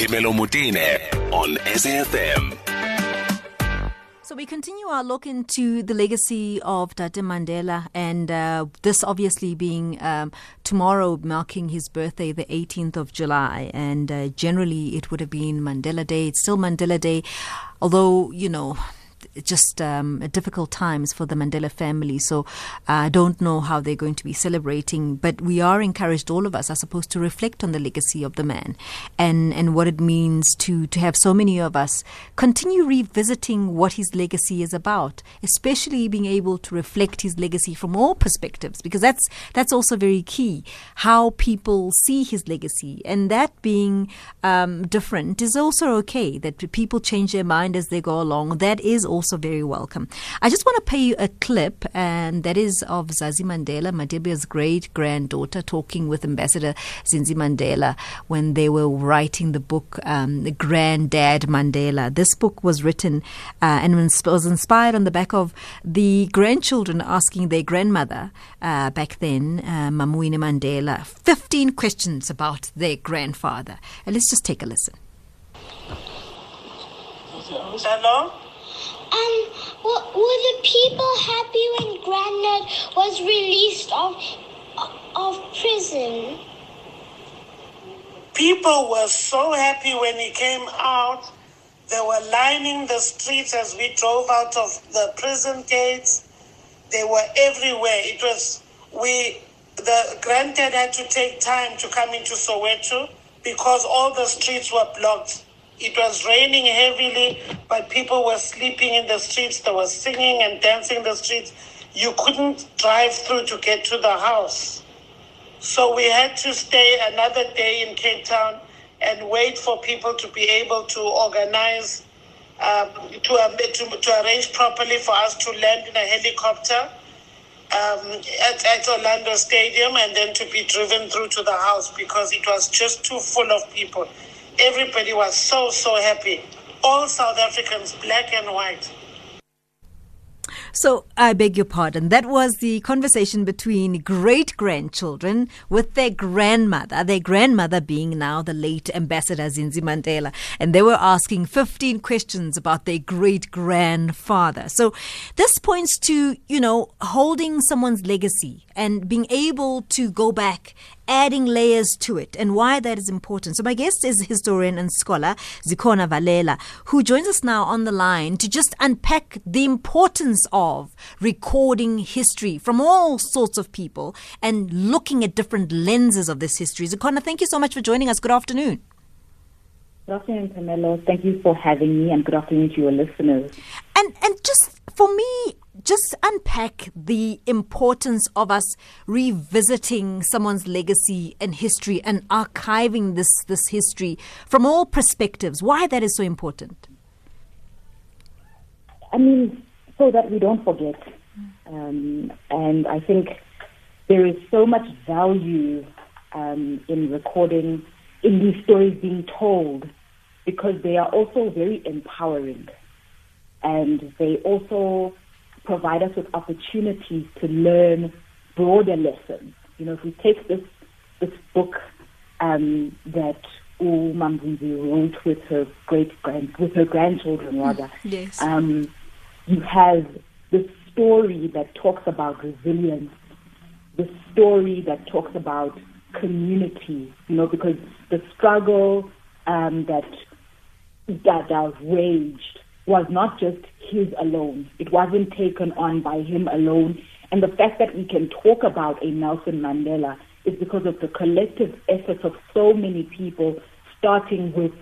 Phemelo Motene on SAFM. So we continue our look into the legacy of Tata Mandela, and uh, this obviously being um, tomorrow, marking his birthday, the 18th of July. And uh, generally, it would have been Mandela Day. It's still Mandela Day, although you know just um, difficult times for the Mandela family. So uh, I don't know how they're going to be celebrating, but we are encouraged, all of us are supposed to reflect on the legacy of the man and, and what it means to, to have so many of us continue revisiting what his legacy is about, especially being able to reflect his legacy from all perspectives, because that's, that's also very key. How people see his legacy and that being um, different is also okay, that people change their mind as they go along. That is also very welcome. I just want to play you a clip, and that is of Zazi Mandela, Madiba's great granddaughter, talking with Ambassador Zindzi Mandela when they were writing the book um, Grandad Mandela. This book was written uh, and was inspired on the back of the grandchildren asking their grandmother uh, back then, uh, Mamuine Mandela, 15 questions about their grandfather. And let's just take a listen. Hello? Um, were the people happy when Granddad was released of, of prison? People were so happy when he came out. They were lining the streets as we drove out of the prison gates. They were everywhere. It was, we, the granddad had to take time to come into Soweto because all the streets were blocked. It was raining heavily, but people were sleeping in the streets. They were singing and dancing in the streets. You couldn't drive through to get to the house. So we had to stay another day in Cape Town and wait for people to be able to organize, um, to, um, to, to arrange properly for us to land in a helicopter um, at, at Orlando Stadium and then to be driven through to the house because it was just too full of people. Everybody was so, so happy. All South Africans, black and white. So, I beg your pardon. That was the conversation between great grandchildren with their grandmother, their grandmother being now the late Ambassador Zindzi Mandela. And they were asking 15 questions about their great grandfather. So, this points to, you know, holding someone's legacy and being able to go back adding layers to it and why that is important. So my guest is historian and scholar Zikhona Valela, who joins us now on the line to just unpack the importance of recording history from all sorts of people and looking at different lenses of this history. Zikhona, thank you so much for joining us. Good afternoon. Good afternoon, Phemelo. Thank you for having me, and good afternoon to your listeners. And and just for me, just unpack the importance of us revisiting someone's legacy and history and archiving this this history from all perspectives. Why that is so important? I mean, so that we don't forget. Um, and I think there is so much value um, in recording, in these stories being told, because they are also very empowering. And they also provide us with opportunities to learn broader lessons. You know, if we take this this book um, that Mamzinzi wrote with her great grand with her grandchildren Mm, rather, yes. um, you have the story that talks about resilience, the story that talks about community. You know, because the struggle um, that Dada waged was not just his alone. It wasn't taken on by him alone. And the fact that we can talk about a Nelson Mandela is because of the collective efforts of so many people, starting with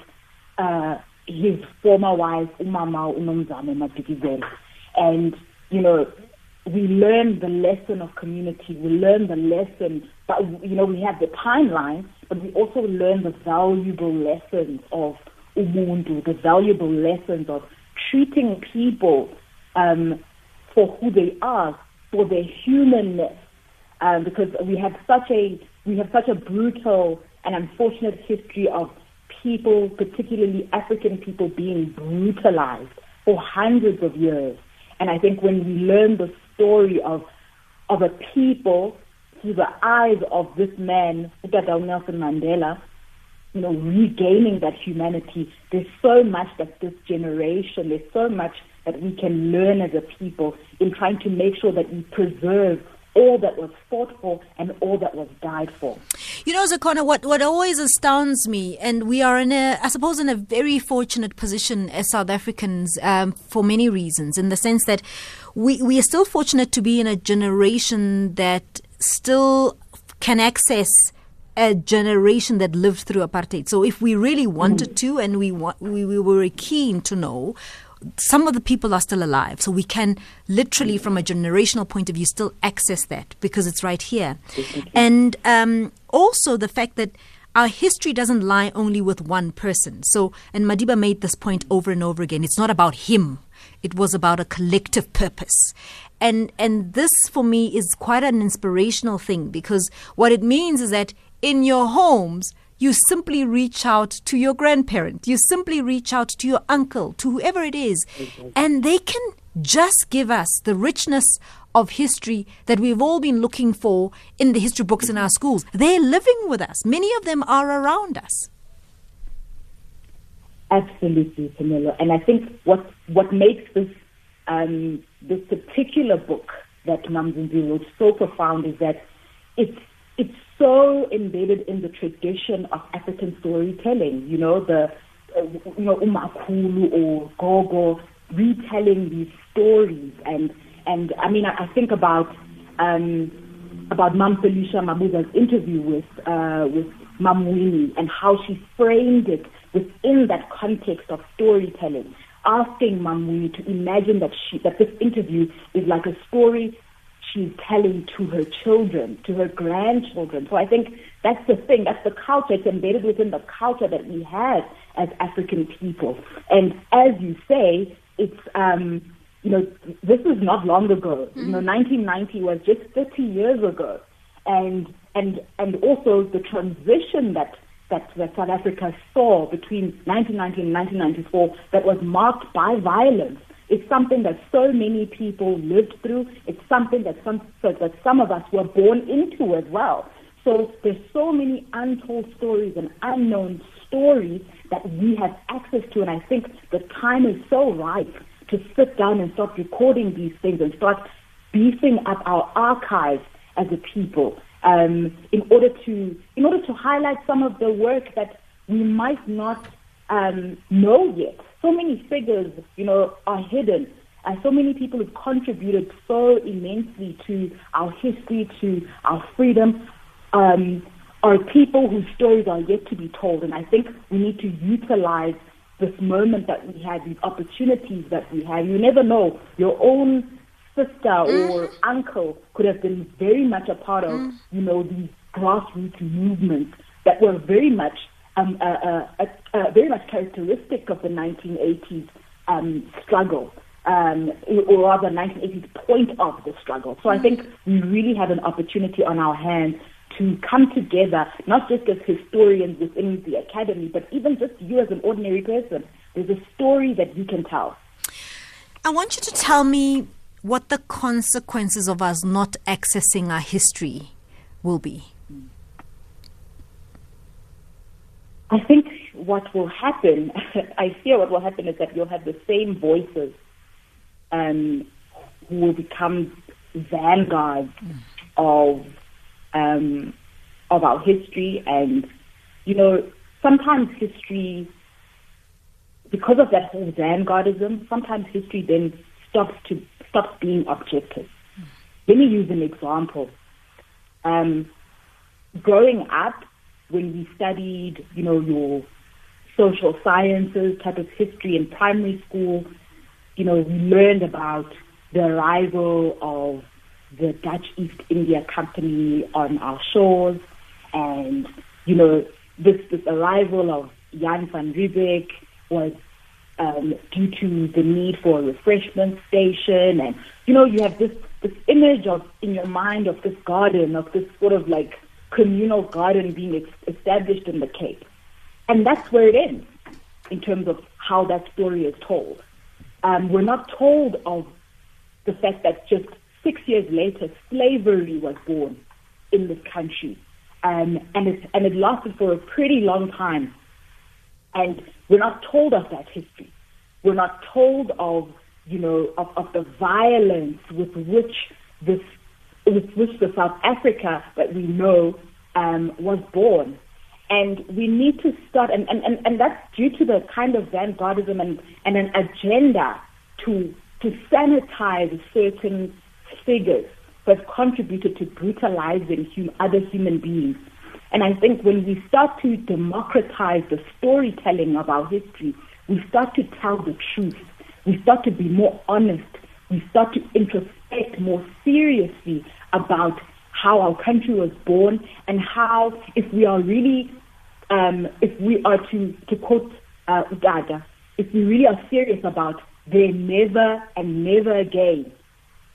uh, his former wife, Umama Unomzamo Madikizela. And, you know, we learn the lesson of community. We learn the lesson, but, you know, we have the timeline, but we also learn the valuable lessons of Ubuntu, the valuable lessons of treating people um, for who they are, for their humanness, um, because we have such a we have such a brutal and unfortunate history of people, particularly African people, being brutalized for hundreds of years. And I think when we learn the story of of a people through the eyes of this man, Nelson Mandela, you know, regaining that humanity. There's so much that this generation, there's so much that we can learn as a people in trying to make sure that we preserve all that was fought for and all that was died for. You know, Zikhona, what, what always astounds me, and we are in a, I suppose, in a very fortunate position as South Africans um, for many reasons, in the sense that we, we are still fortunate to be in a generation that still can access a generation that lived through apartheid. So if we really wanted mm. to and we, wa- we, we were keen to know, some of the people are still alive. So we can literally, from a generational point of view, still access that because it's right here. And um, also the fact that our history doesn't lie only with one person. So, and Madiba made this point over and over again. It's not about him. It was about a collective purpose. And and this for me is quite an inspirational thing because what it means is that in your homes you simply reach out to your grandparent, you simply reach out to your uncle, to whoever it is, and they can just give us the richness of history that we've all been looking for in the history books in our schools. They're living with us. Many of them are around us. Absolutely, Phemelo. And I think what what makes this um, this particular book that Mamzinzi wrote so profound is that it's it's so embedded in the tradition of African storytelling. You know, the uh, you know Umakulu or Gogo retelling these stories, and and I mean I, I think about um, about Mam Felicia Mabuza's interview with uh, with Mam and how she framed it within that context of storytelling, asking Mam Winnie to imagine that she that this interview is like a story she's telling to her children, to her grandchildren. So I think that's the thing, that's the culture. It's embedded within the culture that we have as African people. And as you say, it's, um, you know, this is not long ago. Mm-hmm. You know, 1990 was just 30 years ago. And, and, and also the transition that that, that South Africa saw between 1990 and 1994 that was marked by violence it's something that so many people lived through. It's something that some that some of us were born into as well. So there's so many untold stories and unknown stories that we have access to, and I think the time is so ripe to sit down and start recording these things and start beefing up our archives as a people um, in order to in order to highlight some of the work that we might not um, know yet so many figures, you know, are hidden. And so many people have contributed so immensely to our history, to our freedom, um, are people whose stories are yet to be told. And I think we need to utilize this moment that we have, these opportunities that we have. You never know. Your own sister mm. or uncle could have been very much a part of, mm. you know, these grassroots movements that were very much um, uh, uh, uh, very much characteristic of the 1980s um, struggle, um, or rather 1980s point of the struggle. So I think we really have an opportunity on our hands to come together, not just as historians within the academy, but even just you as an ordinary person. There's a story that you can tell. I want you to tell me what the consequences of us not accessing our history will be. I think what will happen, I fear what will happen is that you'll have the same voices um, who will become vanguards of um, of our history, and you know, sometimes history, because of that whole vanguardism, sometimes history then stops to stops being objective. Let me use an example. Um, growing up, when we studied, you know, your social sciences type of history in primary school, you know, we learned about the arrival of the Dutch East India Company on our shores and, you know, this, this arrival of Jan van Riebeeck was um, due to the need for a refreshment station and, you know, you have this, this image of, in your mind of this garden, of this sort of like communal garden being established in the Cape. And that's where it ends in terms of how that story is told. Um, we're not told of the fact that just six years later, slavery was born in this country. um, and it and it lasted for a pretty long time. And we're not told of that history. We're not told of you know of, of the violence with which this with which the South Africa that we know um, was born. And we need to start, and, and, and, and that's due to the kind of vanguardism and, and an agenda to, to sanitize certain figures who have contributed to brutalizing hum, other human beings. And I think when we start to democratize the storytelling of our history, we start to tell the truth. We start to be more honest. We start to introspect more seriously about how our country was born and how, if we are really, um, if we are to, to quote uh, Dada, if we really are serious about the never and never again,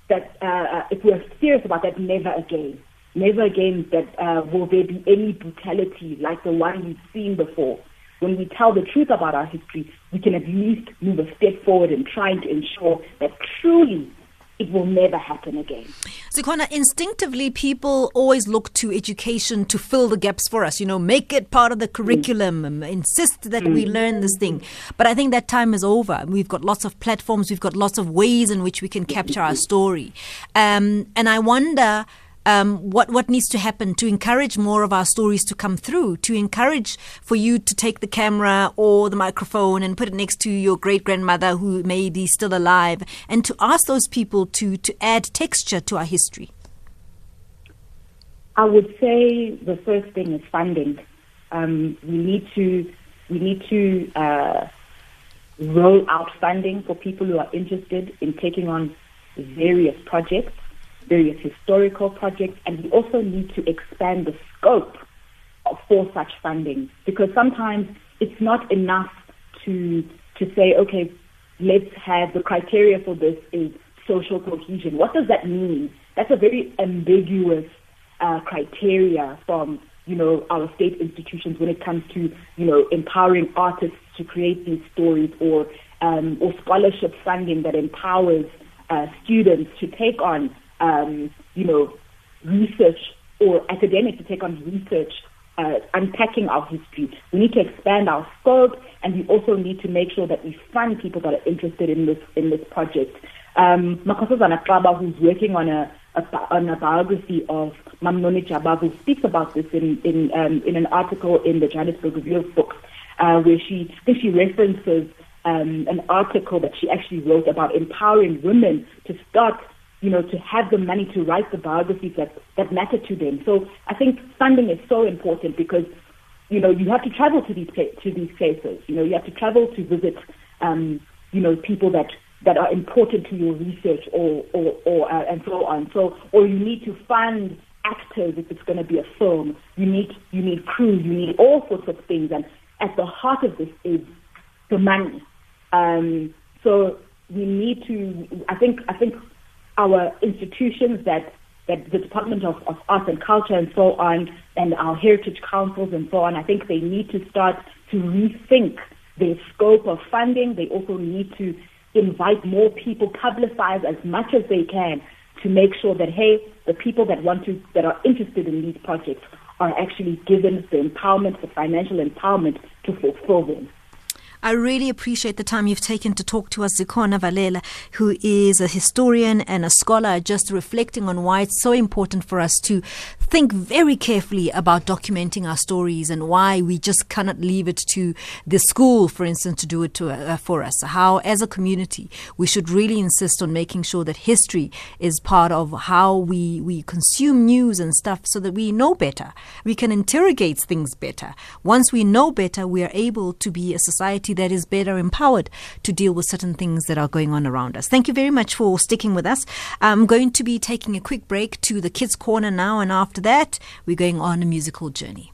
that uh, uh, if we are serious about that never again, never again that uh, will there be any brutality like the one we've seen before. When we tell the truth about our history, we can at least move a step forward in trying to ensure that truly it will never happen again. Zikhona, instinctively, people always look to education to fill the gaps for us, you know, make it part of the curriculum, mm. insist that mm. we learn this thing. But I think that time is over. We've got lots of platforms, we've got lots of ways in which we can capture our story. Um, and I wonder um, what what needs to happen to encourage more of our stories to come through, to encourage for you to take the camera or the microphone and put it next to your great grandmother who may be still alive, and to ask those people to to add texture to our history. I would say the first thing is funding. Um, we need to we need to uh, roll out funding for people who are interested in taking on various projects various historical projects, and we also need to expand the scope for such funding because sometimes it's not enough to to say, okay, let's have the criteria for this is social cohesion. What does that mean? That's a very ambiguous uh, criteria from you know our state institutions when it comes to you know empowering artists to create these stories or um, or scholarship funding that empowers uh, students to take on um, you know, research or academics to take on research uh, unpacking our history. We need to expand our scope, and we also need to make sure that we fund people that are interested in this in this project. Um, Makhosazana Xaba, who's working on a, a, on a biography of Mamnoni Jabavu, speaks about this in in um, in an article in the Johannesburg Review of Books, uh, where she think she references um, an article that she actually wrote about empowering women to start you know, to have the money to write the biographies that, that matter to them. So I think funding is so important because, you know, you have to travel to these to these places. You know, you have to travel to visit, um, you know, people that that are important to your research or or, or uh, and so on. So or you need to fund actors if it's going to be a film. You need you need crew. You need all sorts of things. And at the heart of this is the money. Um, so we need to. I think I think our institutions that that the Department of, of Arts and Culture and so on, and our heritage councils and so on, I think they need to start to rethink their scope of funding. They also need to invite more people, publicize as much as they can to make sure that, hey, the people that want to, that are interested in these projects are actually given the empowerment, the financial empowerment to fulfill them. I really appreciate the time you've taken to talk to us, Zikhona Valela, who is a historian and a scholar, just reflecting on why it's so important for us to think very carefully about documenting our stories and why we just cannot leave it to the school, for instance, to do it to, uh, for us. How, as a community, we should really insist on making sure that history is part of how we, we consume news and stuff so that we know better. We can interrogate things better. Once we know better, we are able to be a that is better empowered to deal with certain things that are going on around us. Thank you very much for sticking with us. I'm going to be taking a quick break to the Kids Corner now, and after that, we're going on a musical journey.